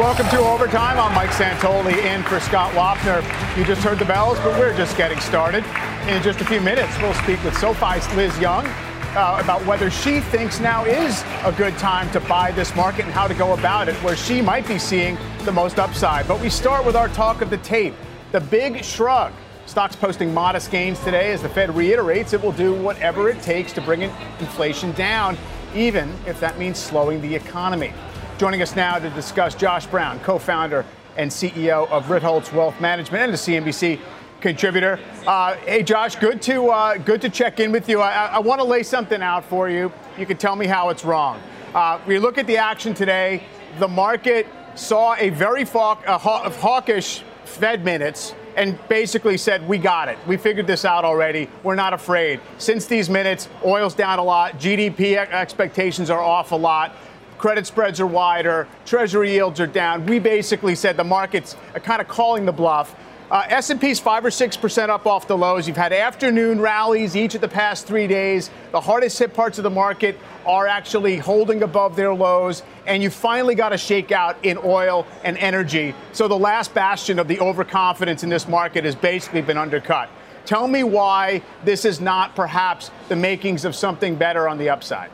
Welcome to Overtime. I'm Mike Santoli in for Scott Wapner. You just heard the bells, but we're just getting started. In just a few minutes, we'll speak with SoFi's Liz Young uh, about whether she thinks now is a good time to buy this market and how to go about it, where she might be seeing the most upside. But we start with our talk of the tape, the big shrug. Stocks posting modest gains today as the Fed reiterates it will do whatever it takes to bring inflation down, even if that means slowing the economy. Joining us now to discuss Josh Brown, co founder and CEO of Ritholtz Wealth Management and a CNBC contributor. Uh, hey, Josh, good to, uh, good to check in with you. I, I want to lay something out for you. You can tell me how it's wrong. Uh, we look at the action today. The market saw a very faw- hawkish Fed minutes and basically said, We got it. We figured this out already. We're not afraid. Since these minutes, oil's down a lot, GDP expectations are off a lot credit spreads are wider, treasury yields are down. We basically said the market's kind of calling the bluff. Uh, S&P's five or six percent up off the lows. You've had afternoon rallies each of the past three days. The hardest hit parts of the market are actually holding above their lows, and you finally got a shakeout in oil and energy. So the last bastion of the overconfidence in this market has basically been undercut. Tell me why this is not perhaps the makings of something better on the upside.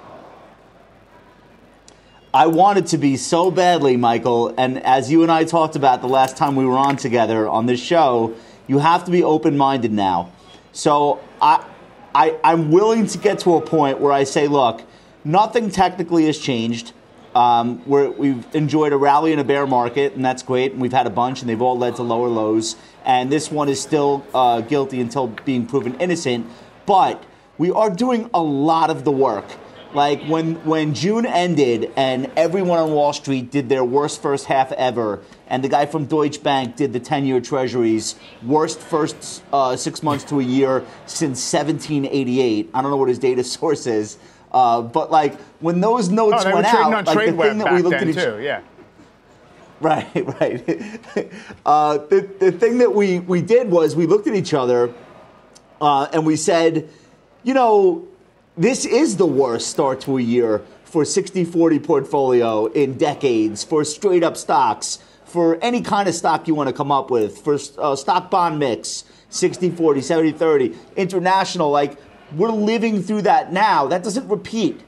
I wanted to be so badly, Michael. And as you and I talked about the last time we were on together on this show, you have to be open minded now. So I, I, I'm willing to get to a point where I say, look, nothing technically has changed. Um, we have enjoyed a rally in a bear market, and that's great. And we've had a bunch, and they've all led to lower lows. And this one is still uh, guilty until being proven innocent. But we are doing a lot of the work. Like when when June ended and everyone on Wall Street did their worst first half ever, and the guy from Deutsche Bank did the ten-year Treasuries worst first uh, six months to a year since 1788. I don't know what his data source is, uh, but like when those notes oh, went out, like the thing that we looked at each too, yeah. Right, right. Uh, the, the thing that we, we did was we looked at each other uh, and we said, you know, this is the worst start to a year for 60 40 portfolio in decades, for straight up stocks, for any kind of stock you want to come up with, for uh, stock bond mix, 60 40, 70 30, international. Like, we're living through that now. That doesn't repeat.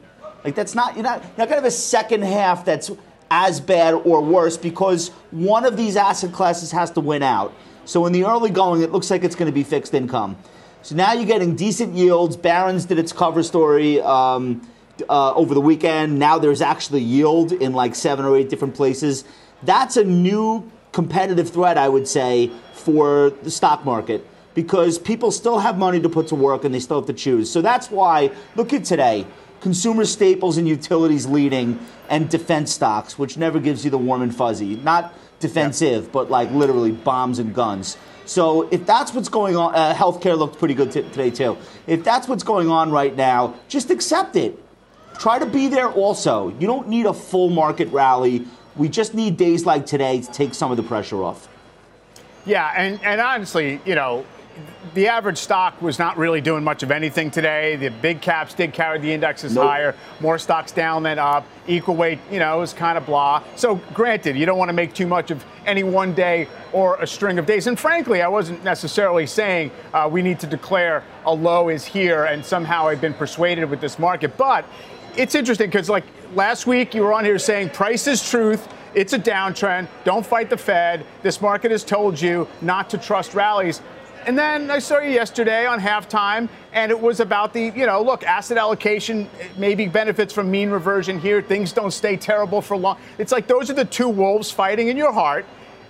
Like, that's not, you're not, you're not going to have a second half that's as bad or worse because one of these asset classes has to win out. So in the early going, it looks like it's going to be fixed income. So now you're getting decent yields. Barron's did its cover story um, uh, over the weekend. Now there's actually yield in like seven or eight different places. That's a new competitive threat, I would say, for the stock market because people still have money to put to work and they still have to choose. So that's why, look at today consumer staples and utilities leading, and defense stocks, which never gives you the warm and fuzzy. Not defensive, but like literally bombs and guns. So if that's what's going on, uh, healthcare looked pretty good t- today too. If that's what's going on right now, just accept it. Try to be there also. You don't need a full market rally. We just need days like today to take some of the pressure off. Yeah, and, and honestly, you know, the average stock was not really doing much of anything today. The big caps did carry the indexes nope. higher. More stocks down than up. Equal weight, you know, was kind of blah. So, granted, you don't want to make too much of any one day or a string of days. And frankly, I wasn't necessarily saying uh, we need to declare a low is here and somehow I've been persuaded with this market. But it's interesting because, like last week, you were on here saying price is truth. It's a downtrend. Don't fight the Fed. This market has told you not to trust rallies. And then I saw you yesterday on halftime, and it was about the, you know, look, asset allocation maybe benefits from mean reversion here. Things don't stay terrible for long. It's like those are the two wolves fighting in your heart.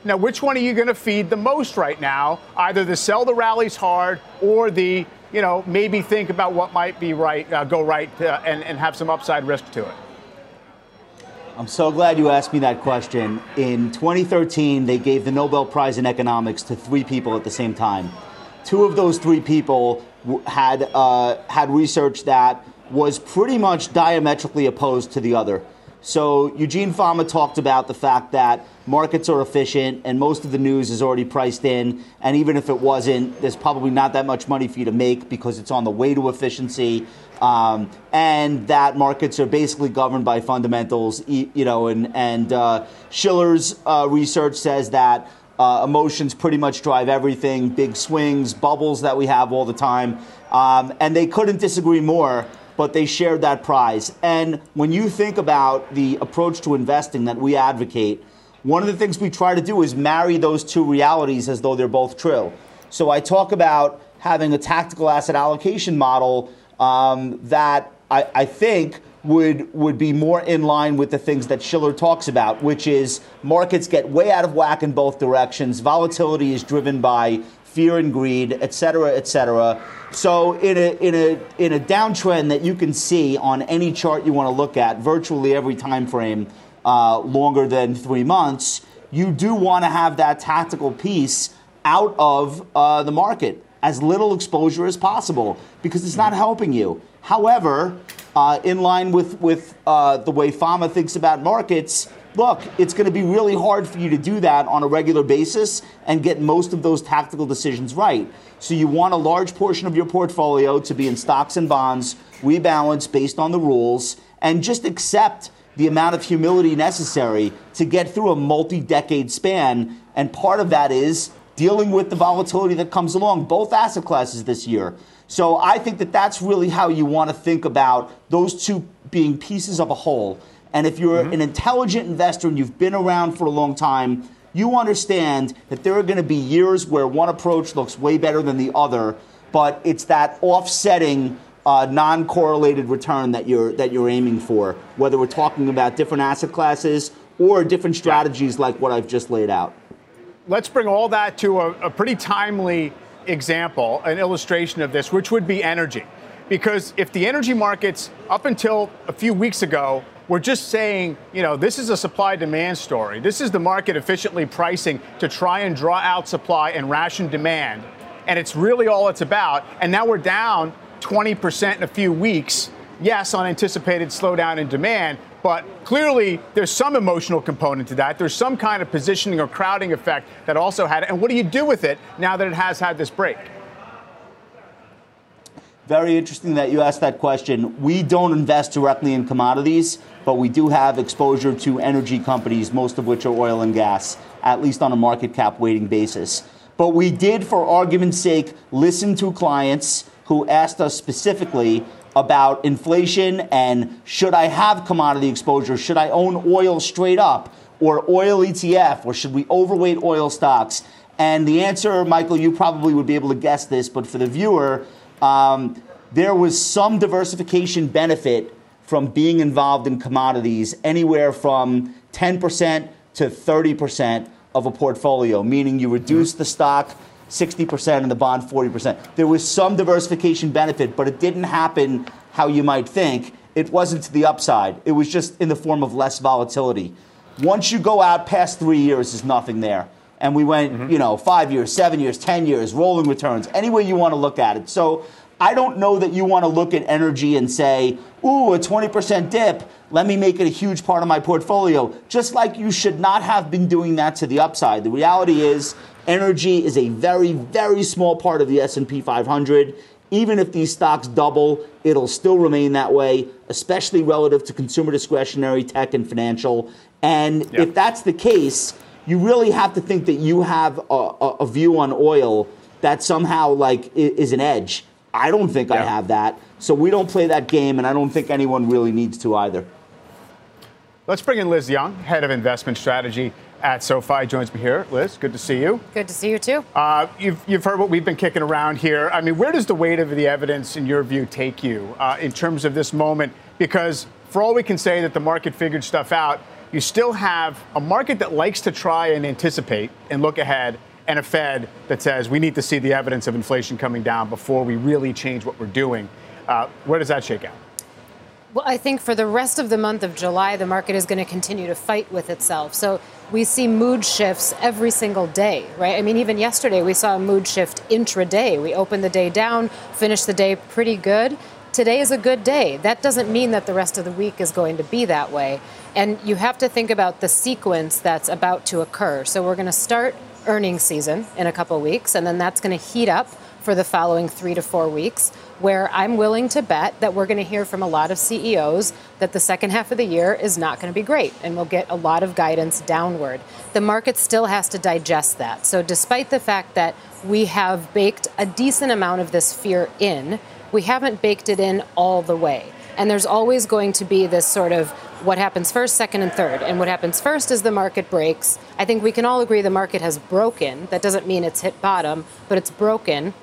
Now, which one are you going to feed the most right now? Either the sell the rallies hard or the, you know, maybe think about what might be right, uh, go right, uh, and, and have some upside risk to it. I'm so glad you asked me that question. In 2013, they gave the Nobel Prize in Economics to three people at the same time. Two of those three people had uh, had research that was pretty much diametrically opposed to the other. So Eugene Fama talked about the fact that markets are efficient and most of the news is already priced in. And even if it wasn't, there's probably not that much money for you to make because it's on the way to efficiency. Um, and that markets are basically governed by fundamentals, you know, and, and uh, Shiller's uh, research says that uh, emotions pretty much drive everything, big swings, bubbles that we have all the time. Um, and they couldn't disagree more but they shared that prize. And when you think about the approach to investing that we advocate, one of the things we try to do is marry those two realities as though they're both true. So I talk about having a tactical asset allocation model um, that I, I think would would be more in line with the things that Shiller talks about, which is markets get way out of whack in both directions. Volatility is driven by fear and greed, et cetera, et cetera. So in a in a in a downtrend that you can see on any chart you want to look at, virtually every time frame uh, longer than three months, you do want to have that tactical piece out of uh, the market, as little exposure as possible, because it's not helping you. However, uh, in line with with uh, the way Fama thinks about markets look, it's going to be really hard for you to do that on a regular basis and get most of those tactical decisions right. So you want a large portion of your portfolio to be in stocks and bonds, rebalance based on the rules, and just accept the amount of humility necessary to get through a multi decade span. And part of that is dealing with the volatility that comes along, both asset classes this year. So I think that that's really how you want to think about those two being pieces of a whole. And if you're mm-hmm. an intelligent investor and you've been around for a long time, you understand that there are going to be years where one approach looks way better than the other, but it's that offsetting uh, non-correlated return that you're that you're aiming for, whether we're talking about different asset classes or different strategies like what I've just laid out. Let's bring all that to a, a pretty timely example, an illustration of this, which would be energy. Because if the energy markets, up until a few weeks ago, we're just saying, you know, this is a supply demand story. This is the market efficiently pricing to try and draw out supply and ration demand. And it's really all it's about. And now we're down 20% in a few weeks. Yes, on anticipated slowdown in demand, but clearly there's some emotional component to that. There's some kind of positioning or crowding effect that also had it. And what do you do with it now that it has had this break? Very interesting that you asked that question. We don't invest directly in commodities, but we do have exposure to energy companies, most of which are oil and gas, at least on a market cap weighting basis. But we did, for argument's sake, listen to clients who asked us specifically about inflation and should I have commodity exposure? Should I own oil straight up or oil ETF or should we overweight oil stocks? And the answer, Michael, you probably would be able to guess this, but for the viewer, um, there was some diversification benefit from being involved in commodities, anywhere from 10% to 30% of a portfolio, meaning you reduce the stock 60% and the bond 40%. There was some diversification benefit, but it didn't happen how you might think. It wasn't to the upside, it was just in the form of less volatility. Once you go out past three years, there's nothing there and we went, mm-hmm. you know, five years, seven years, 10 years, rolling returns, any way you want to look at it. So I don't know that you want to look at energy and say, ooh, a 20% dip, let me make it a huge part of my portfolio. Just like you should not have been doing that to the upside. The reality is energy is a very, very small part of the S&P 500. Even if these stocks double, it'll still remain that way, especially relative to consumer discretionary, tech, and financial. And yep. if that's the case, you really have to think that you have a, a, a view on oil that somehow like is an edge. I don't think yeah. I have that. So we don't play that game, and I don't think anyone really needs to either. Let's bring in Liz Young, head of investment strategy at SoFi, joins me here. Liz, good to see you. Good to see you too. Uh, you've, you've heard what we've been kicking around here. I mean, where does the weight of the evidence, in your view, take you uh, in terms of this moment? Because for all we can say that the market figured stuff out, you still have a market that likes to try and anticipate and look ahead, and a Fed that says we need to see the evidence of inflation coming down before we really change what we're doing. Uh, where does that shake out? Well, I think for the rest of the month of July, the market is going to continue to fight with itself. So we see mood shifts every single day, right? I mean, even yesterday we saw a mood shift intraday. We opened the day down, finished the day pretty good. Today is a good day. That doesn't mean that the rest of the week is going to be that way. And you have to think about the sequence that's about to occur. So we're going to start earnings season in a couple weeks, and then that's going to heat up for the following three to four weeks, where I'm willing to bet that we're going to hear from a lot of CEOs that the second half of the year is not going to be great, and we'll get a lot of guidance downward. The market still has to digest that. So, despite the fact that we have baked a decent amount of this fear in, we haven't baked it in all the way. And there's always going to be this sort of what happens first, second, and third. And what happens first is the market breaks. I think we can all agree the market has broken. That doesn't mean it's hit bottom, but it's broken.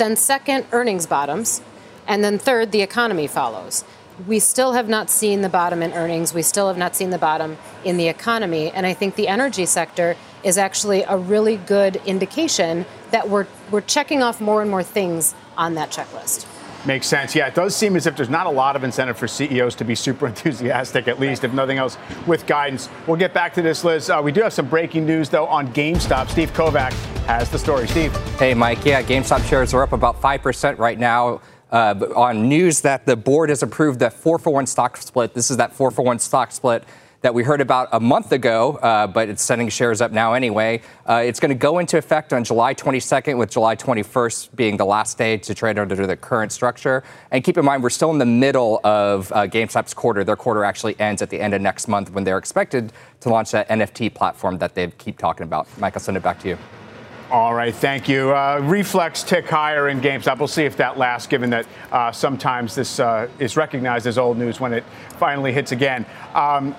Then, second, earnings bottoms. And then, third, the economy follows. We still have not seen the bottom in earnings. We still have not seen the bottom in the economy. And I think the energy sector is actually a really good indication that we're, we're checking off more and more things on that checklist. Makes sense. Yeah, it does seem as if there's not a lot of incentive for CEOs to be super enthusiastic, at least, if nothing else, with guidance. We'll get back to this, Liz. Uh, we do have some breaking news, though, on GameStop. Steve Kovac has the story. Steve. Hey, Mike. Yeah, GameStop shares are up about 5% right now. Uh, on news that the board has approved that four for one stock split. This is that four for one stock split that we heard about a month ago, uh, but it's sending shares up now anyway. Uh, it's going to go into effect on July 22nd, with July 21st being the last day to trade under the current structure. And keep in mind, we're still in the middle of uh, GameStop's quarter. Their quarter actually ends at the end of next month when they're expected to launch that NFT platform that they keep talking about. Mike, I'll send it back to you. All right, thank you. Uh, reflex tick higher in GameStop. We'll see if that lasts, given that uh, sometimes this uh, is recognized as old news when it finally hits again. Um,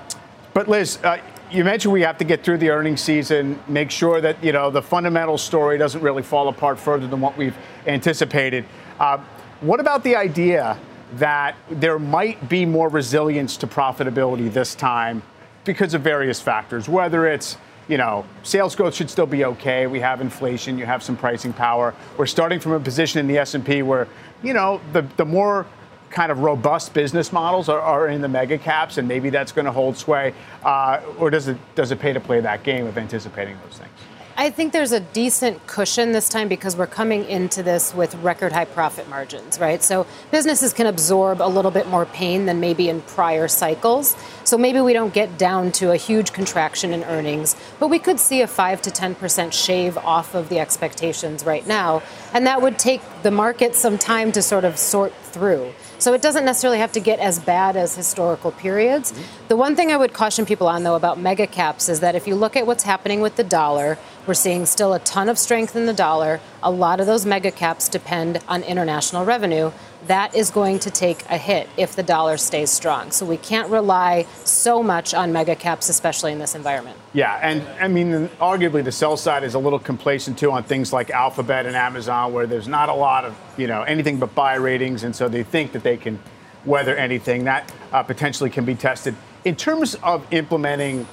but Liz, uh, you mentioned we have to get through the earnings season, make sure that you know the fundamental story doesn't really fall apart further than what we've anticipated. Uh, what about the idea that there might be more resilience to profitability this time because of various factors, whether it's you know, sales growth should still be okay. We have inflation, you have some pricing power. We're starting from a position in the S&P where, you know, the the more kind of robust business models are, are in the mega caps, and maybe that's going to hold sway, uh, or does it does it pay to play that game of anticipating those things? I think there's a decent cushion this time because we're coming into this with record high profit margins, right? So businesses can absorb a little bit more pain than maybe in prior cycles. So maybe we don't get down to a huge contraction in earnings, but we could see a 5 to 10% shave off of the expectations right now. And that would take the market some time to sort of sort through. So it doesn't necessarily have to get as bad as historical periods. Mm-hmm. The one thing I would caution people on, though, about mega caps is that if you look at what's happening with the dollar, we're seeing still a ton of strength in the dollar. A lot of those mega caps depend on international revenue. That is going to take a hit if the dollar stays strong. So we can't rely so much on mega caps, especially in this environment. Yeah, and I mean, arguably the sell side is a little complacent too on things like Alphabet and Amazon, where there's not a lot of you know anything but buy ratings, and so they think that they can weather anything. That uh, potentially can be tested. In terms of implementing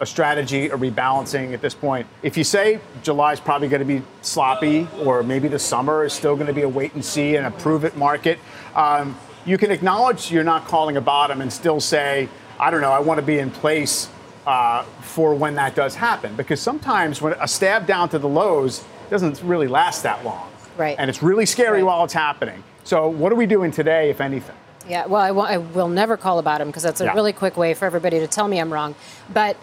a strategy, a rebalancing at this point. If you say July is probably going to be sloppy, or maybe the summer is still going to be a wait and see and a prove it market, um, you can acknowledge you're not calling a bottom and still say, I don't know, I want to be in place uh, for when that does happen. Because sometimes when a stab down to the lows doesn't really last that long. Right. And it's really scary right. while it's happening. So, what are we doing today, if anything? Yeah, well, I, w- I will never call a bottom because that's a yeah. really quick way for everybody to tell me I'm wrong. But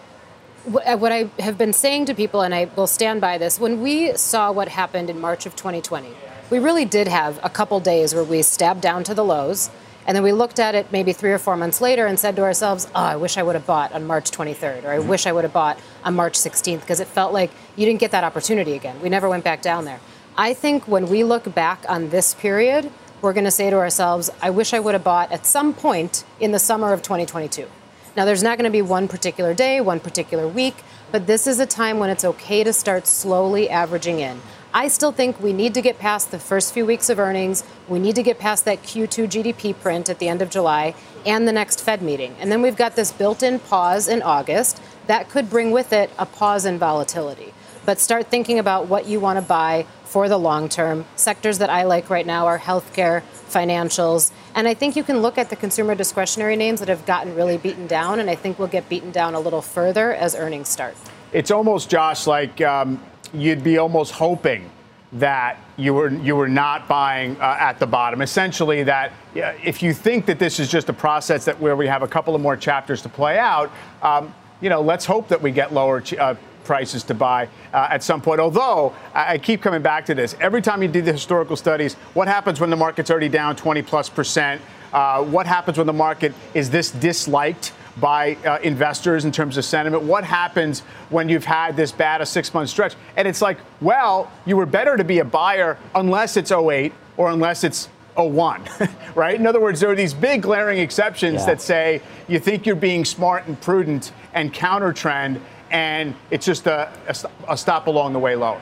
Uh, what I have been saying to people, and I will stand by this, when we saw what happened in March of 2020, we really did have a couple days where we stabbed down to the lows. And then we looked at it maybe three or four months later and said to ourselves, oh, I wish I would have bought on March 23rd, or I mm-hmm. wish I would have bought on March 16th, because it felt like you didn't get that opportunity again. We never went back down there. I think when we look back on this period, we're going to say to ourselves, I wish I would have bought at some point in the summer of 2022. Now, there's not going to be one particular day, one particular week, but this is a time when it's okay to start slowly averaging in. I still think we need to get past the first few weeks of earnings. We need to get past that Q2 GDP print at the end of July and the next Fed meeting. And then we've got this built in pause in August that could bring with it a pause in volatility. But start thinking about what you want to buy for the long term. Sectors that I like right now are healthcare, financials, and I think you can look at the consumer discretionary names that have gotten really beaten down, and I think we'll get beaten down a little further as earnings start. It's almost, Josh, like um, you'd be almost hoping that you were you were not buying uh, at the bottom. Essentially, that if you think that this is just a process that where we have a couple of more chapters to play out, um, you know, let's hope that we get lower. Uh, prices to buy uh, at some point. Although I, I keep coming back to this, every time you do the historical studies, what happens when the market's already down 20 plus percent? Uh, what happens when the market is this disliked? by uh, investors in terms of sentiment? What happens when you've had this bad a six month stretch? And it's like, well, you were better to be a buyer unless it's 08 or unless it's 01, right? In other words, there are these big glaring exceptions yeah. that say you think you're being smart and prudent and counter trend, and it's just a, a, a stop along the way lower.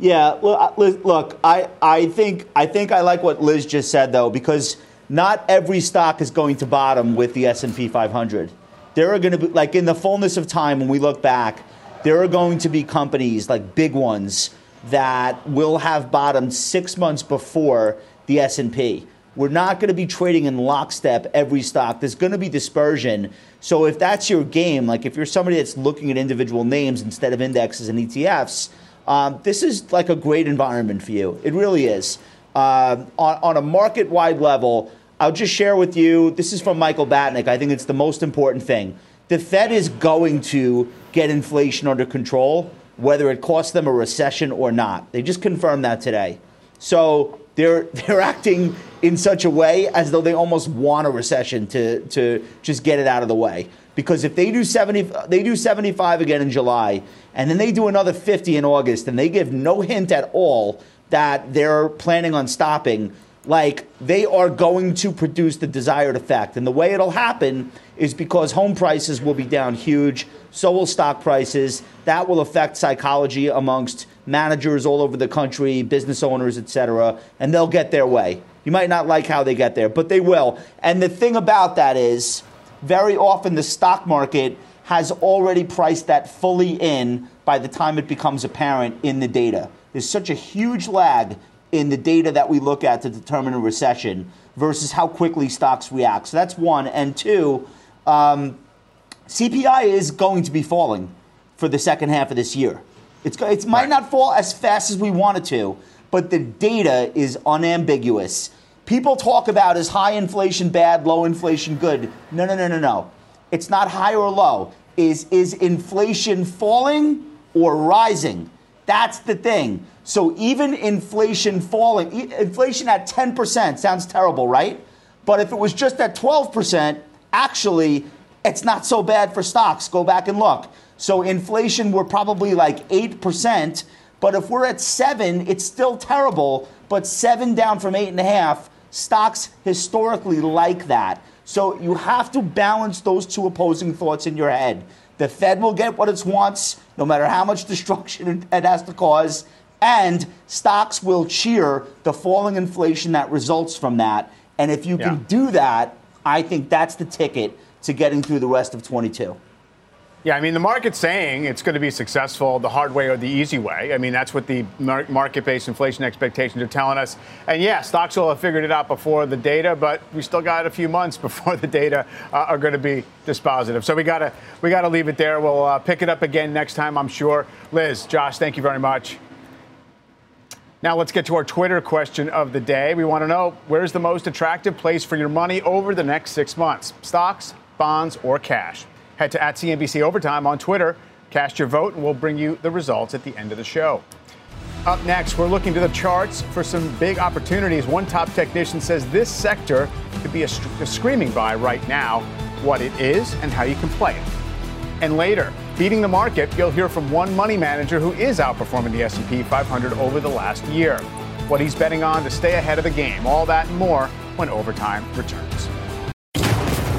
Yeah, look, uh, look, I, I think I think I like what Liz just said though because not every stock is going to bottom with the S&P 500. There are going to be like in the fullness of time when we look back, there are going to be companies like big ones that will have bottomed 6 months before the S&P. We're not going to be trading in lockstep every stock. There's going to be dispersion. So if that's your game, like if you're somebody that's looking at individual names instead of indexes and ETFs, um, this is like a great environment for you. It really is uh, on, on a market wide level, I'll just share with you this is from Michael Batnick. I think it's the most important thing. The Fed is going to get inflation under control, whether it costs them a recession or not. They just confirmed that today. So they're, they're acting in such a way as though they almost want a recession to, to just get it out of the way. Because if they do 70, they do 75 again in July, and then they do another 50 in August, and they give no hint at all that they're planning on stopping, like they are going to produce the desired effect. And the way it'll happen is because home prices will be down huge, so will stock prices. That will affect psychology amongst managers all over the country, business owners, etc., and they'll get their way. You might not like how they get there, but they will. And the thing about that is, very often the stock market has already priced that fully in by the time it becomes apparent in the data. There's such a huge lag in the data that we look at to determine a recession versus how quickly stocks react. So that's one. And two, um, CPI is going to be falling for the second half of this year. It's, it might right. not fall as fast as we want it to, but the data is unambiguous. People talk about is high inflation bad, low inflation good. No, no, no, no, no. It's not high or low. Is, is inflation falling or rising? That's the thing. So even inflation falling, inflation at 10% sounds terrible, right? But if it was just at 12%, actually, it's not so bad for stocks. Go back and look. So inflation, we're probably like 8%. But if we're at 7, it's still terrible. But 7 down from 8.5, stocks historically like that. So you have to balance those two opposing thoughts in your head. The Fed will get what it wants, no matter how much destruction it has to cause. And stocks will cheer the falling inflation that results from that. And if you can do that, I think that's the ticket to getting through the rest of 22. Yeah, I mean, the market's saying it's going to be successful the hard way or the easy way. I mean, that's what the market based inflation expectations are telling us. And yeah, stocks will have figured it out before the data, but we still got a few months before the data uh, are going to be dispositive. So we got to we got to leave it there. We'll uh, pick it up again next time, I'm sure. Liz, Josh, thank you very much. Now let's get to our Twitter question of the day. We want to know where's the most attractive place for your money over the next six months? Stocks, bonds, or cash? Head to at CNBC Overtime on Twitter, cast your vote, and we'll bring you the results at the end of the show. Up next, we're looking to the charts for some big opportunities. One top technician says this sector could be a, a screaming buy right now, what it is and how you can play it. And later, beating the market, you'll hear from one money manager who is outperforming the S&P 500 over the last year. What he's betting on to stay ahead of the game. All that and more when overtime returns.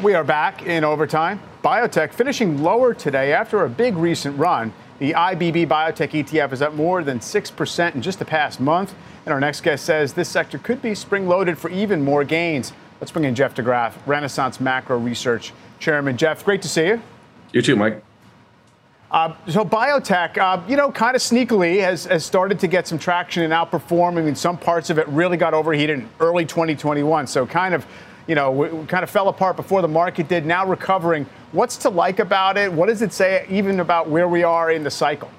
We are back in overtime. Biotech finishing lower today after a big recent run. The IBB Biotech ETF is up more than 6% in just the past month. And our next guest says this sector could be spring loaded for even more gains. Let's bring in Jeff DeGraaf, Renaissance Macro Research Chairman. Jeff, great to see you. You too, Mike. Uh, so biotech, uh, you know, kind of sneakily has, has started to get some traction and outperform. I mean, some parts of it really got overheated in early 2021. So kind of, you know, we, kind of fell apart before the market did. Now recovering. What's to like about it? What does it say even about where we are in the cycle?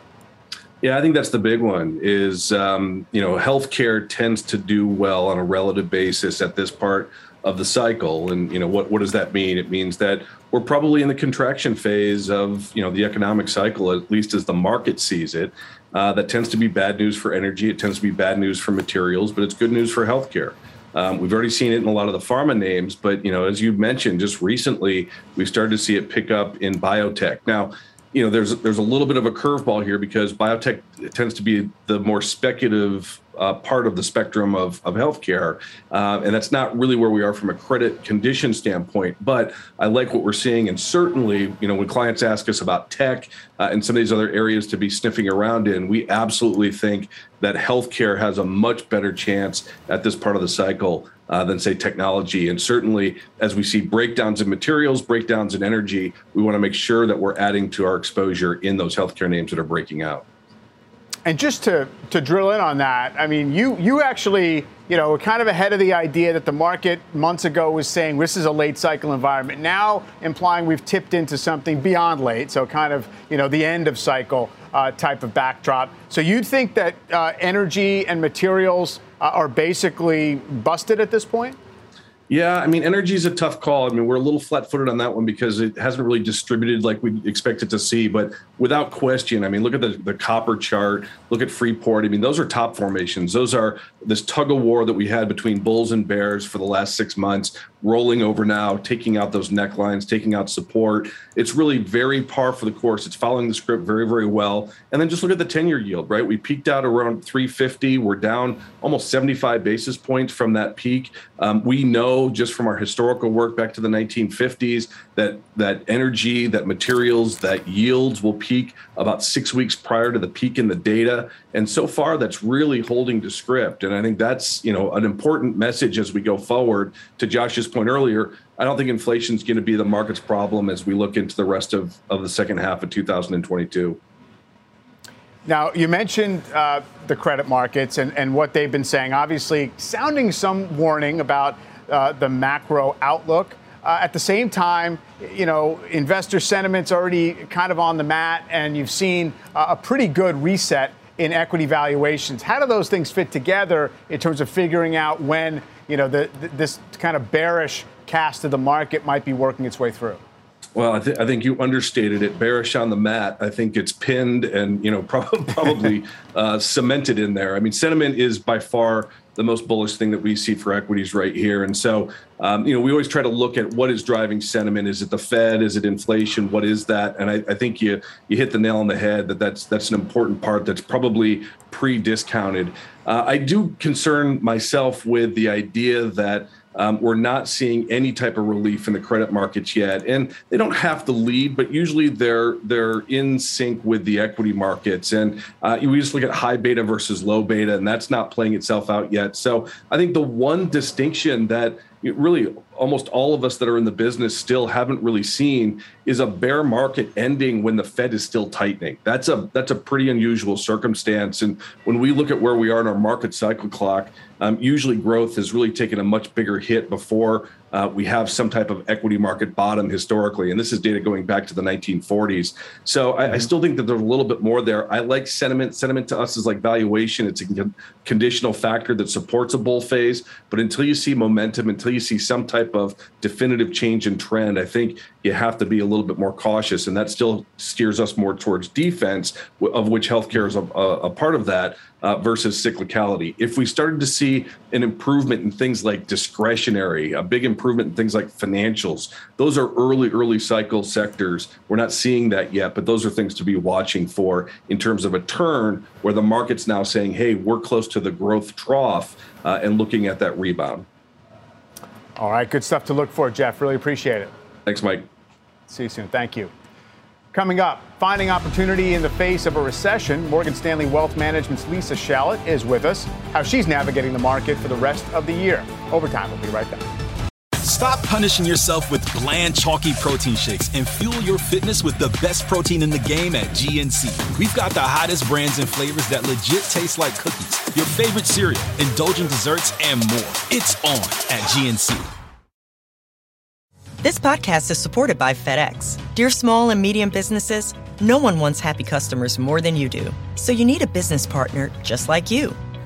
Yeah, I think that's the big one. Is um, you know, healthcare tends to do well on a relative basis at this part of the cycle. And you know what what does that mean? It means that we're probably in the contraction phase of you know the economic cycle, at least as the market sees it. Uh, that tends to be bad news for energy. It tends to be bad news for materials, but it's good news for healthcare. Um, we've already seen it in a lot of the pharma names, but you know, as you mentioned, just recently we started to see it pick up in biotech. Now, you know, there's there's a little bit of a curveball here because biotech tends to be the more speculative uh, part of the spectrum of, of healthcare. Uh, and that's not really where we are from a credit condition standpoint. But I like what we're seeing. And certainly, you know, when clients ask us about tech uh, and some of these other areas to be sniffing around in, we absolutely think that healthcare has a much better chance at this part of the cycle uh, than say technology. And certainly, as we see breakdowns in materials, breakdowns in energy, we want to make sure that we're adding to our exposure in those healthcare names that are breaking out. And just to, to drill in on that, I mean, you, you actually, you know, were kind of ahead of the idea that the market months ago was saying this is a late cycle environment. Now implying we've tipped into something beyond late, so kind of, you know, the end of cycle uh, type of backdrop. So you'd think that uh, energy and materials uh, are basically busted at this point? Yeah, I mean, energy is a tough call. I mean, we're a little flat footed on that one because it hasn't really distributed like we expected to see. But without question, I mean, look at the, the copper chart, look at Freeport. I mean, those are top formations. Those are this tug of war that we had between bulls and bears for the last six months, rolling over now, taking out those necklines, taking out support. It's really very par for the course. It's following the script very, very well. And then just look at the 10 year yield, right? We peaked out around 350. We're down almost 75 basis points from that peak. Um, we know just from our historical work back to the 1950s that that energy, that materials, that yields will peak about six weeks prior to the peak in the data. And so far, that's really holding to script. And I think that's you know an important message as we go forward. To Josh's point earlier, I don't think inflation is going to be the market's problem as we look into the rest of, of the second half of 2022. Now, you mentioned uh, the credit markets and, and what they've been saying, obviously sounding some warning about uh, the macro outlook. Uh, at the same time, you know, investor sentiment's already kind of on the mat, and you've seen uh, a pretty good reset in equity valuations. How do those things fit together in terms of figuring out when, you know, the, the, this kind of bearish cast of the market might be working its way through? Well, I, th- I, think you understated it. Bearish on the mat. I think it's pinned and you know probably uh, cemented in there. I mean, sentiment is by far the most bullish thing that we see for equities right here. And so, um, you know, we always try to look at what is driving sentiment. Is it the Fed? Is it inflation? What is that? And I, I think you you hit the nail on the head that that's that's an important part that's probably pre-discounted. Uh, I do concern myself with the idea that um, we're not seeing any type of relief in the credit markets yet, and they don't have to lead, but usually they're they're in sync with the equity markets. And uh, we just look at high beta versus low beta, and that's not playing itself out yet. So I think the one distinction that really almost all of us that are in the business still haven't really seen is a bear market ending when the Fed is still tightening. That's a that's a pretty unusual circumstance. And when we look at where we are in our market cycle clock, um, usually growth has really taken a much bigger hit before uh, we have some type of equity market bottom historically. And this is data going back to the 1940s. So I, I mm-hmm. still think that there's a little bit more there. I like sentiment. Sentiment to us is like valuation. It's a conditional factor that supports a bull phase. But until you see momentum, until you see some type of definitive change in trend, I think you have to be a little bit more cautious. And that still steers us more towards defense, of which healthcare is a, a part of that uh, versus cyclicality. If we started to see an improvement in things like discretionary, a big improvement in things like financials, those are early, early cycle sectors. We're not seeing that yet, but those are things to be watching for in terms of a turn where the market's now saying, hey, we're close to the growth trough uh, and looking at that rebound. All right, good stuff to look for, Jeff. Really appreciate it. Thanks, Mike. See you soon. Thank you. Coming up, finding opportunity in the face of a recession. Morgan Stanley Wealth Management's Lisa Shallett is with us. How she's navigating the market for the rest of the year. Overtime. We'll be right back. Stop punishing yourself with bland, chalky protein shakes and fuel your fitness with the best protein in the game at GNC. We've got the hottest brands and flavors that legit taste like cookies, your favorite cereal, indulgent desserts, and more. It's on at GNC. This podcast is supported by FedEx. Dear small and medium businesses, no one wants happy customers more than you do. So you need a business partner just like you.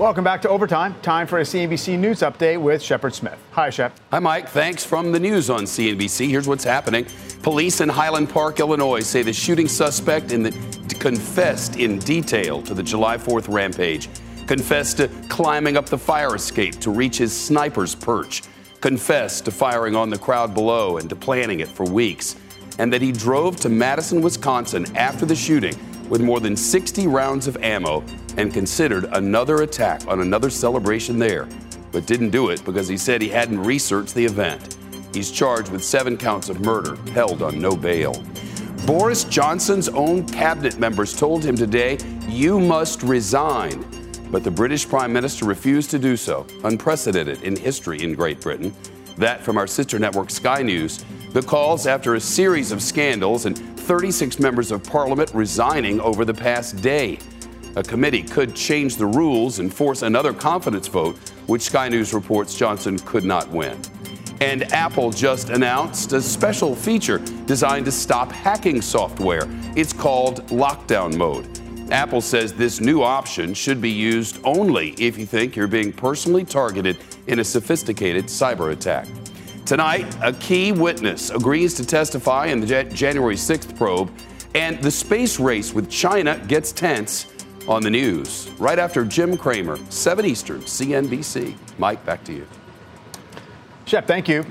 Welcome back to Overtime. Time for a CNBC News update with Shepard Smith. Hi, Shep. Hi, Mike. Thanks from the news on CNBC. Here's what's happening. Police in Highland Park, Illinois say the shooting suspect in the, confessed in detail to the July 4th rampage, confessed to climbing up the fire escape to reach his sniper's perch, confessed to firing on the crowd below and to planning it for weeks, and that he drove to Madison, Wisconsin after the shooting with more than 60 rounds of ammo and considered another attack on another celebration there, but didn't do it because he said he hadn't researched the event. He's charged with seven counts of murder, held on no bail. Boris Johnson's own cabinet members told him today, You must resign. But the British Prime Minister refused to do so, unprecedented in history in Great Britain. That from our sister network Sky News. The calls after a series of scandals and 36 members of parliament resigning over the past day. A committee could change the rules and force another confidence vote, which Sky News reports Johnson could not win. And Apple just announced a special feature designed to stop hacking software. It's called lockdown mode. Apple says this new option should be used only if you think you're being personally targeted in a sophisticated cyber attack. Tonight, a key witness agrees to testify in the January 6th probe, and the space race with China gets tense on the news. Right after Jim Cramer, 7 Eastern, CNBC. Mike, back to you. Shep, thank you.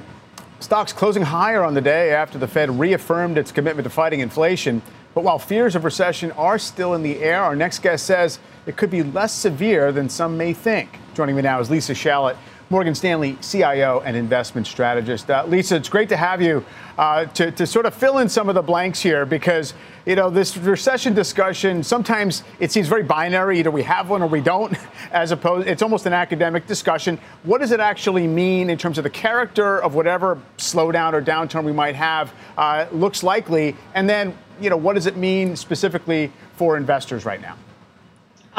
Stocks closing higher on the day after the Fed reaffirmed its commitment to fighting inflation. But while fears of recession are still in the air, our next guest says it could be less severe than some may think. Joining me now is Lisa Shallett, Morgan Stanley CIO and investment strategist. Uh, Lisa, it's great to have you uh, to, to sort of fill in some of the blanks here because, you know, this recession discussion, sometimes it seems very binary. Either we have one or we don't, as opposed, it's almost an academic discussion. What does it actually mean in terms of the character of whatever slowdown or downturn we might have uh, looks likely? And then, you know, what does it mean specifically for investors right now?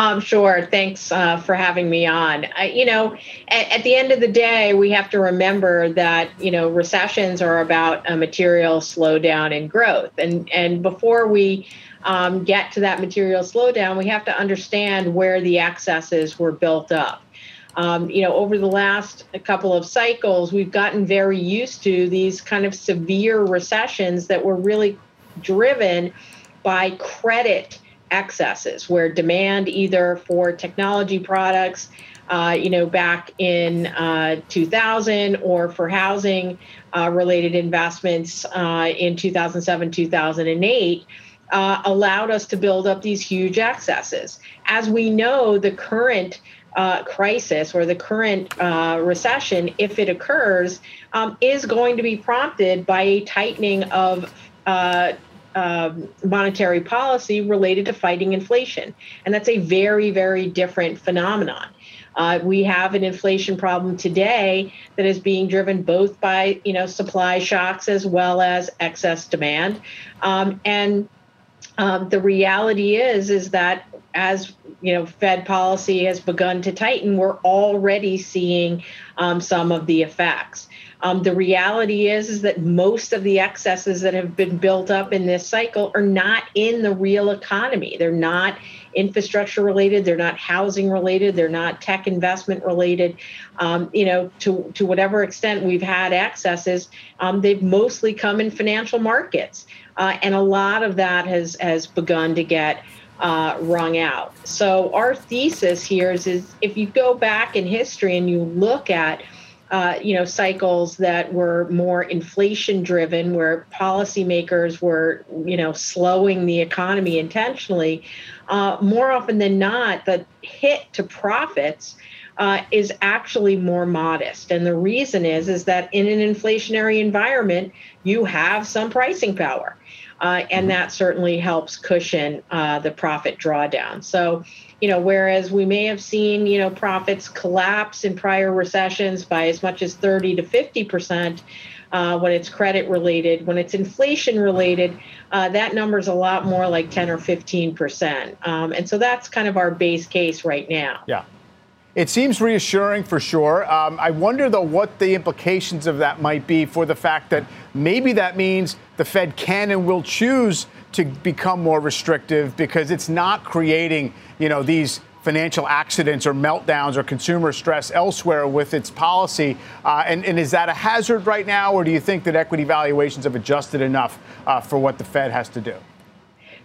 Um, sure. Thanks uh, for having me on. I, you know, at, at, the end of the day, we have to remember that you know recessions are about a material slowdown in growth, and and before we um, get to that material slowdown, we have to understand where the excesses were built up. Um, you know, over the last couple of cycles, we've gotten very used to these kind of severe recessions that were really driven by credit excesses where demand either for technology products, uh, you know, back in uh, 2000 or for housing uh, related investments uh, in 2007, 2008. Uh, allowed us to build up these huge excesses. As we know, the current uh, crisis or the current uh, recession, if it occurs, um, is going to be prompted by a tightening of uh, um, monetary policy related to fighting inflation. And that's a very, very different phenomenon. Uh, we have an inflation problem today that is being driven both by you know supply shocks as well as excess demand, um, and um, the reality is is that as you know Fed policy has begun to tighten, we're already seeing um, some of the effects. Um, the reality is is that most of the excesses that have been built up in this cycle are not in the real economy. They're not infrastructure related. They're not housing related. They're not tech investment related. Um, you know, to to whatever extent we've had excesses, um, they've mostly come in financial markets, uh, and a lot of that has has begun to get. Uh, wrung out. So our thesis here is, is if you go back in history and you look at uh, you know, cycles that were more inflation driven, where policymakers were, you know, slowing the economy intentionally, uh, more often than not, the hit to profits uh, is actually more modest. And the reason is is that in an inflationary environment, you have some pricing power. Uh, and mm-hmm. that certainly helps cushion uh, the profit drawdown. So, you know, whereas we may have seen, you know, profits collapse in prior recessions by as much as 30 to 50 percent. Uh, when it's credit related. When it's inflation related, uh, that number is a lot more like 10 or 15 percent. Um, and so that's kind of our base case right now. Yeah. It seems reassuring for sure. Um, I wonder, though, what the implications of that might be for the fact that maybe that means the Fed can and will choose to become more restrictive because it's not creating, you know, these financial accidents or meltdowns or consumer stress elsewhere with its policy. Uh, and, and, is that a hazard right now, or do you think that equity valuations have adjusted enough uh, for what the Fed has to do?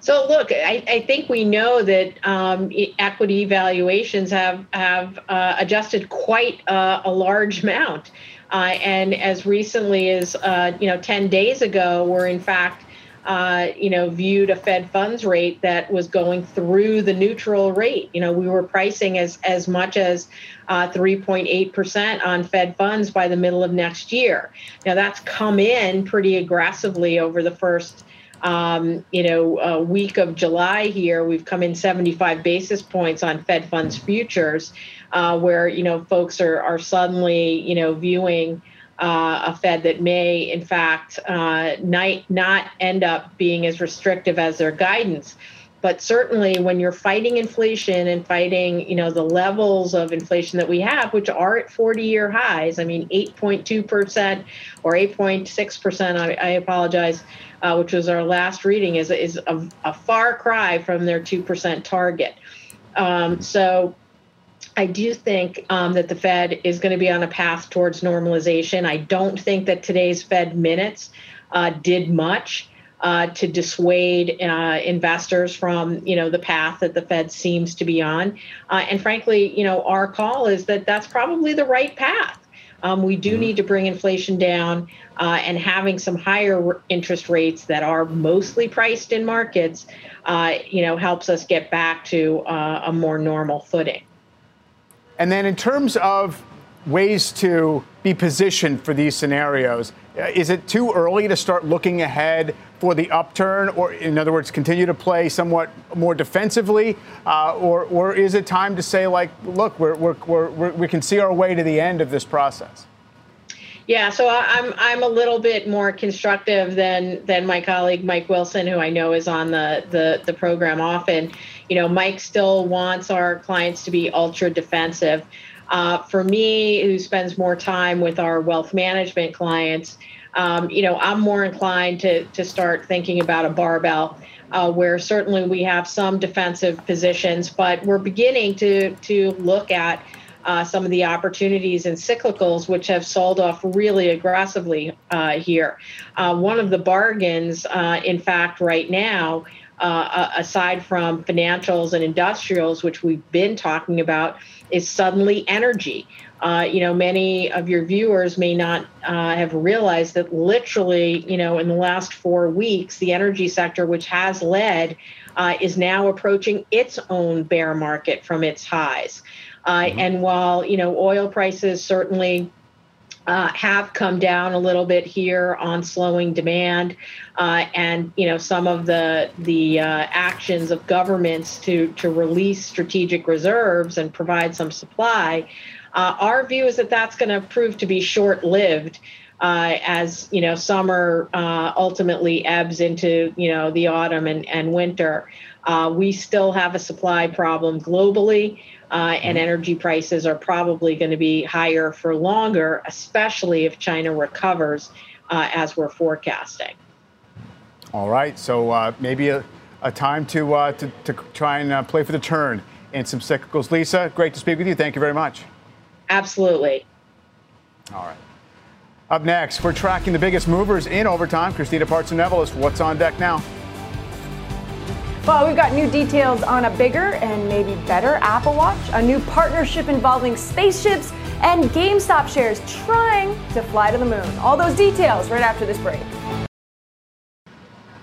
So look, I, I think we know that um, equity valuations have have uh, adjusted quite uh, a large amount, uh, and as recently as uh, you know, 10 days ago, we're in fact uh, you know, viewed a Fed funds rate that was going through the neutral rate. You know, we were pricing as as much as uh, 3.8 percent on Fed funds by the middle of next year. Now that's come in pretty aggressively over the first. Um, you know, a week of July here, we've come in 75 basis points on Fed funds futures, uh, where you know folks are are suddenly you know viewing uh, a Fed that may, in fact, uh, not, not end up being as restrictive as their guidance. But certainly, when you're fighting inflation and fighting, you know, the levels of inflation that we have, which are at 40-year highs, I mean, 8.2 percent or 8.6 percent. I, I apologize, uh, which was our last reading, is is a, a far cry from their two percent target. Um, so I do think um, that the Fed is going to be on a path towards normalization. I don't think that today's Fed minutes uh, did much uh, to dissuade uh, investors from, you know, the path that the Fed seems to be on. Uh, and frankly, you know, our call is that that's probably the right path. Um, we do mm-hmm. need to bring inflation down, uh, and having some higher interest rates that are mostly priced in markets, uh, you know, helps us get back to a more normal footing. And then in terms of ways to be positioned for these scenarios, uh, is it too early to start looking ahead for the upturn, or in other words, continue to play somewhat more defensively, uh, or, or is it time to say like, look, we're, we're, we're, we can see our way to the end of this process? Yeah, so I'm I'm a little bit more constructive than than my colleague Mike Wilson, who I know is on the the, the program often. You know, Mike still wants our clients to be ultra defensive. Uh, for me, who spends more time with our wealth management clients, um, you know, I'm more inclined to to start thinking about a barbell. Uh, where certainly we have some defensive positions, but we're beginning to to look at uh, some of the opportunities and cyclicals, which have sold off really aggressively uh, here. Uh, one of the bargains, uh, in fact, right now, uh, aside from financials and industrials, which we've been talking about, is suddenly energy. Uh, you know, many of your viewers may not uh, have realized that literally, you know, in the last four weeks, the energy sector, which has led, uh, is now approaching its own bear market from its highs. Uh, mm-hmm. And while, you know, oil prices certainly uh, have come down a little bit here on slowing demand, uh, and you know some of the the uh, actions of governments to to release strategic reserves and provide some supply. Uh, our view is that that's going to prove to be short lived. Uh, as you know, summer uh, ultimately ebbs into you know the autumn and, and winter. We still have a supply problem globally, uh, and mm-hmm. energy prices are probably going to be higher for longer, especially if China recovers uh, as we're forecasting. All right, so uh, maybe a, a, time to, to, to try and play for the turn in some cyclicals. Lisa, great to speak with you. Thank you very much. Absolutely. All right. Up next, we're tracking the biggest movers in overtime. Christina Partsinevelos, what's on deck now? Well, we've got new details on a bigger and maybe better Apple Watch, a new partnership involving spaceships, and GameStop shares trying to fly to the moon. All those details right after this break.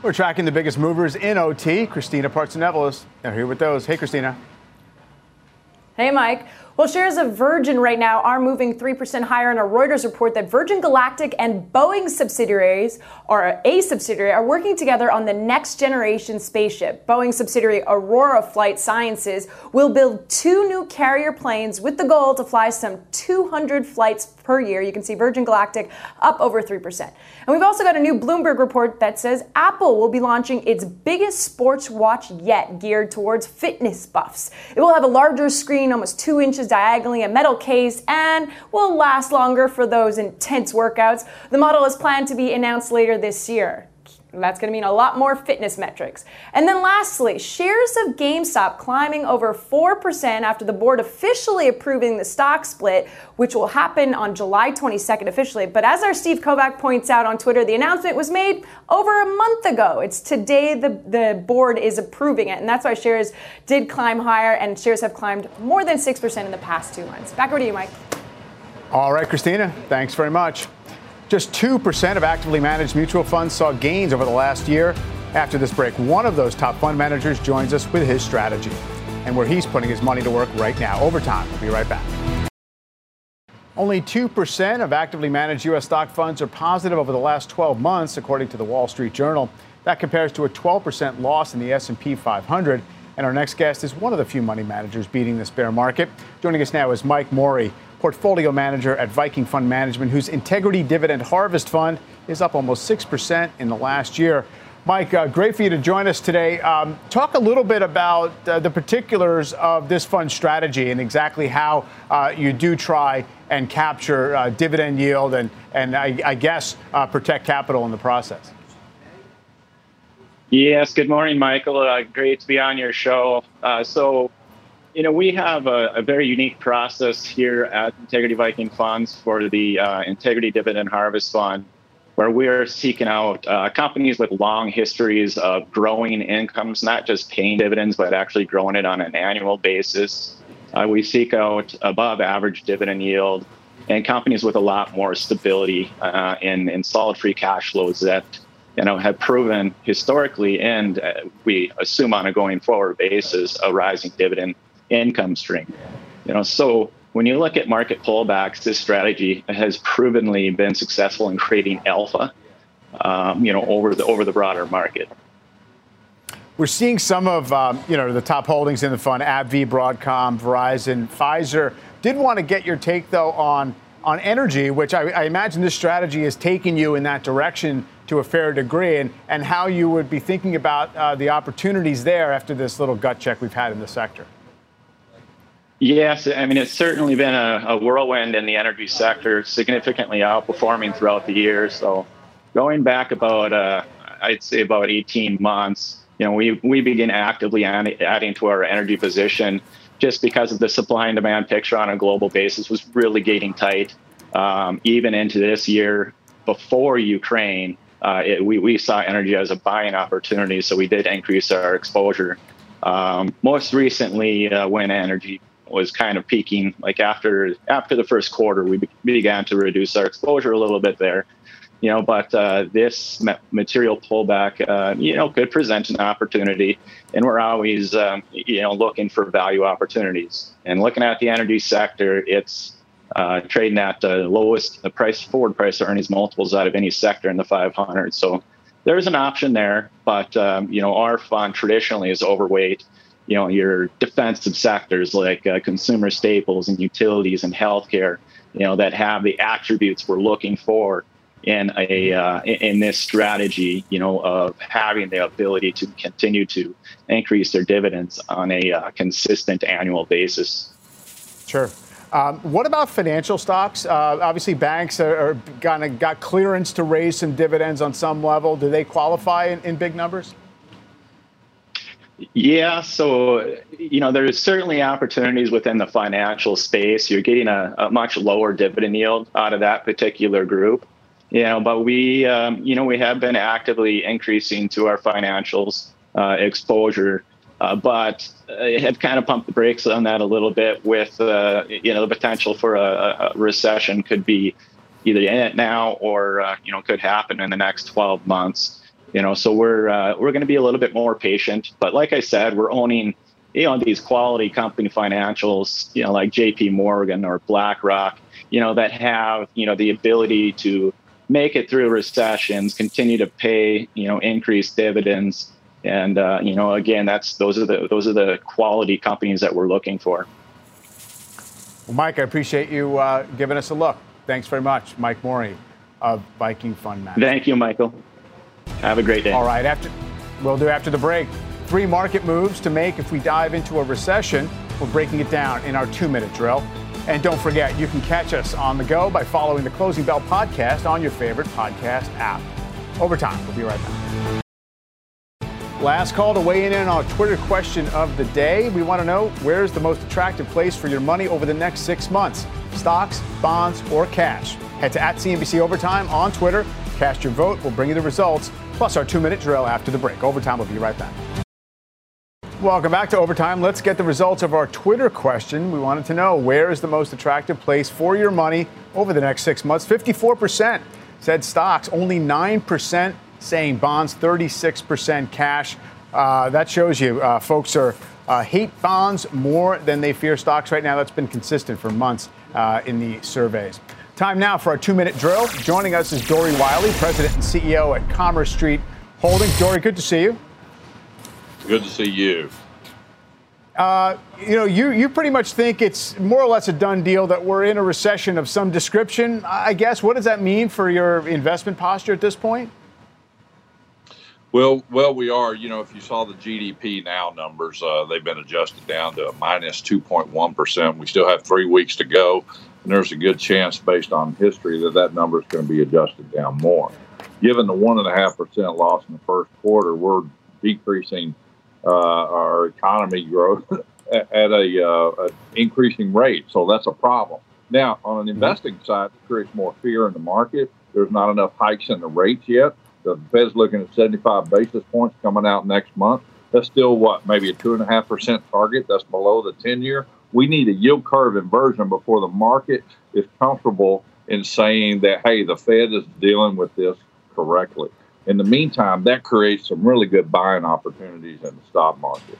We're tracking the biggest movers in OT. Christina Partsinevelos, now here with those. Hey, Christina. Hey, Mike. Well, shares of Virgin right now are moving 3% higher in a Reuters report that Virgin Galactic and Boeing subsidiaries, or a subsidiary, are working together on the next generation spaceship. Boeing subsidiary Aurora Flight Sciences will build two new carrier planes with the goal to fly some 200 flights per year. You can see Virgin Galactic up over 3%. And we've also got a new Bloomberg report that says Apple will be launching its biggest sports watch yet, geared towards fitness buffs. It will have a larger screen, almost two inches inches diagonally, a metal case, and will last longer for those intense workouts. The model is planned to be announced later this year. That's going to mean a lot more fitness metrics. And then lastly, shares of GameStop climbing over 4% after the board officially approving the stock split, which will happen on July 22nd officially. But as our Steve Kovach points out on Twitter, the announcement was made over a month ago. It's today the, the board is approving it. And that's why shares did climb higher, and shares have climbed more than 6% in the past two months. Back over to you, Mike. All right, Christina, thanks very much. Just 2% of actively managed mutual funds saw gains over the last year. After this break, one of those top fund managers joins us with his strategy and where he's putting his money to work right now. Overtime. We'll be right back. Only 2% of actively managed U.S. stock funds are positive over the last 12 months, according to the Wall Street Journal. That compares to a 12% loss in the S&P 500. And our next guest is one of the few money managers beating this bear market. Joining us now is Mike Morey, portfolio manager at Viking Fund Management, whose Integrity Dividend Harvest Fund is up almost 6% in the last year. Mike, uh, great for you to join us today. Um, talk a little bit about uh, the particulars of this fund strategy and exactly how uh, you do try and capture uh, dividend yield and, and I, I guess, uh, protect capital in the process. Yes, good morning, Michael. Uh, great to be on your show. so, you know, we have a, a, very unique process here at Integrity Viking Funds for the uh, Integrity Dividend Harvest Fund, where we are seeking out uh, companies with long histories of growing incomes, not just paying dividends, but actually growing it on an annual basis. Uh, we seek out above average dividend yield and companies with a lot more stability uh, and, and solid free cash flows that you know, have proven historically and uh, we assume on a going forward basis a rising dividend income stream. You know, so when you look at market pullbacks, this strategy has provenly been successful in creating alpha, um, you know, over the over the broader market. We're seeing some of um, you know the top holdings in the fund: AbbVie, Broadcom, Verizon, Pfizer. Did want to get your take though on on energy, which I, I imagine this strategy has taken you in that direction to a fair degree, and, and how you would be thinking about uh, the opportunities there after this little gut check we've had in the sector. Yes, I mean, it's certainly been a, a, whirlwind in the energy sector, significantly outperforming throughout the year. So, going back about, uh, I'd say about 18 months, you know, we we begin actively adding to our energy position just because of the supply and demand picture on a global basis was really getting tight. Um, even into this year, before Ukraine, uh, it, we, we saw energy as a buying opportunity, so we did increase our exposure. Um, most recently, uh, when energy was kind of peaking, like after after the first quarter, we be- began to reduce our exposure a little bit there. You know, but uh, this material pullback, uh, you know, could present an opportunity, and we're always, um, you know, looking for value opportunities. And looking at the energy sector, it's uh, trading at the lowest the price forward price earnings multiples out of any sector in the 500. So there's an option there, but um, you know our fund traditionally is overweight. You know your defensive sectors like uh, consumer staples and utilities and healthcare. You know that have the attributes we're looking for in a uh, in this strategy. You know of having the ability to continue to increase their dividends on a uh, consistent annual basis. Sure. Um, what about financial stocks? Uh, obviously, banks are, are kind of got clearance to raise some dividends on some level. Do they qualify in, in big numbers? Yeah, so you know there's certainly opportunities within the financial space. You're getting a, a much lower dividend yield out of that particular group, you know. But we, um, you know, we have been actively increasing to our financials uh, exposure uh, but I have kind of pumped the brakes on that a little bit with, uh, you know, the potential for a, a, recession could be either in it now or, uh, you know, could happen in the next 12 months. You know, so we're uh, we're going to be a little bit more patient. But like I said, we're owning, you know, these quality company financials, you know, like J.P. Morgan or BlackRock, you know, that have, you know, the ability to make it through recessions, continue to pay, you know, increased dividends and uh, you know, again, that's those are the those are the quality companies that we're looking for. Well, Mike, I appreciate you uh, giving us a look. Thanks very much, Mike Morey of Viking Fund Management. Thank you, Michael. Have a great day. All right, after we'll do after the break. Three market moves to make if we dive into a recession. We're breaking it down in our two-minute drill. And don't forget, you can catch us on the go by following the Closing Bell podcast on your favorite podcast app. Overtime. We'll be right back. Last call to weigh in on our Twitter question of the day. We want to know where's the most attractive place for your money over the next six months stocks, bonds, or cash? Head to at CNBC Overtime on Twitter. Cast your vote. We'll bring you the results, plus our two minute drill after the break. Overtime will be right back. Welcome back to Overtime. Let's get the results of our Twitter question. We wanted to know where is the most attractive place for your money over the next six months? 54% said stocks, only 9% saying bonds, 36% cash. Uh, that shows you uh, folks are uh, hate bonds more than they fear stocks right now. That's been consistent for months uh, in the surveys. Time now for our two minute drill. Joining us is Dory Wiley, President and CEO at Commerce Street Holdings. Dory, good to see you. Good to see you. Uh, you know, you, you pretty much think it's more or less a done deal that we're in a recession of some description, I guess. What does that mean for your investment posture at this point? Well, well, we are. You know, if you saw the GDP now numbers, uh, they've been adjusted down to minus 2.1 percent. We still have three weeks to go, and there's a good chance, based on history, that that number is going to be adjusted down more. Given the one and a half percent loss in the first quarter, we're decreasing uh, our economy growth at a, uh, increasing rate. So that's a problem. Now, on an investing side, it creates more fear in the market. There's not enough hikes in the rates yet. The Fed's looking at 75 basis points coming out next month. That's still what, maybe a two and a half percent target. That's below the 10 year. We need a yield curve inversion before the market is comfortable in saying that, hey, the Fed is dealing with this correctly. In the meantime, that creates some really good buying opportunities in the stock market.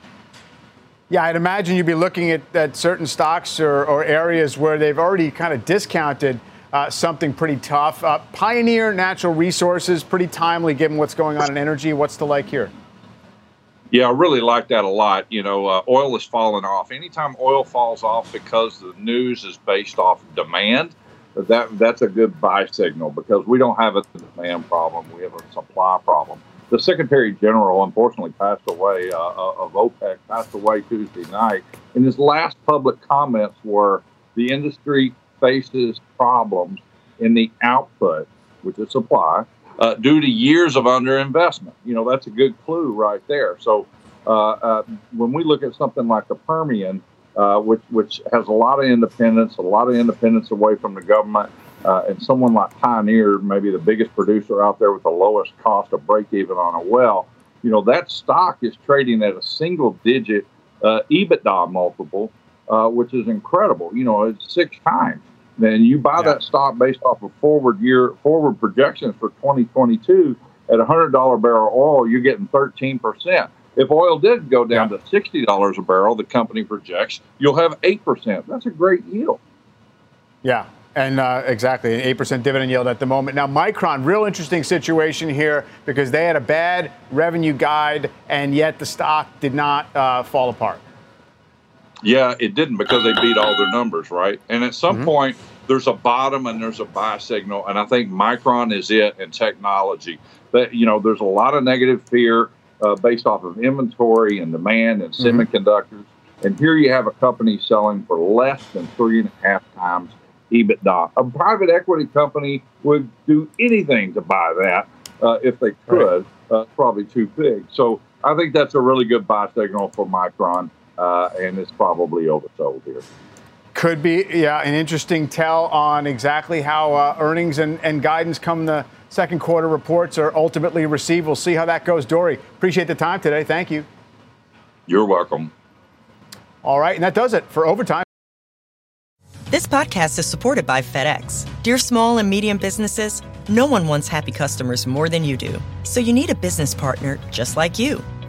Yeah, I'd imagine you'd be looking at, at certain stocks or, or areas where they've already kind of discounted uh, something pretty tough. Uh, Pioneer Natural Resources, pretty timely given what's going on in energy. What's the like here? Yeah, I really like that a lot. You know, uh, oil is falling off. Anytime oil falls off because the news is based off demand, that that's a good buy signal because we don't have a demand problem. We have a supply problem. The Secretary General unfortunately passed away uh, uh of OPEC, passed away Tuesday night, and his last public comments were the industry faces problems in the output, which is supply, uh, due to years of underinvestment. You know, that's a good clue right there. So uh, uh, when we look at something like the Permian, uh, which which has a lot of independence, a lot of independence away from the government, and someone like Pioneer, maybe the biggest producer out there with the lowest cost of break even on a well, you know that stock is trading at a single digit uh, EBITDA multiple, uh, which is incredible. You know, it's six times. Then you buy yeah. that stock based off of forward year forward projections for 2022 at a hundred dollar barrel oil, you're getting 13 percent. If oil did go down yeah. to sixty dollars a barrel, the company projects you'll have eight percent. That's a great yield. Yeah, and uh, exactly, an 8% dividend yield at the moment. Now, Micron, real interesting situation here because they had a bad revenue guide, and yet the stock did not uh, fall apart. Yeah, it didn't because they beat all their numbers, right? And at some mm-hmm. point, there's a bottom and there's a buy signal, and I think Micron is it in technology. That you know, there's a lot of negative fear uh, based off of inventory and demand and mm-hmm. semiconductors. And here you have a company selling for less than three and a half times EBITDA. A private equity company would do anything to buy that uh, if they could. Right. Uh, probably too big. So I think that's a really good buy signal for Micron, uh, and it's probably oversold here. Could be, yeah, an interesting tell on exactly how uh, earnings and, and guidance come the second quarter reports are ultimately received. We'll see how that goes. Dory, appreciate the time today. Thank you. You're welcome. All right, and that does it for overtime. This podcast is supported by FedEx. Dear small and medium businesses, no one wants happy customers more than you do. So you need a business partner just like you.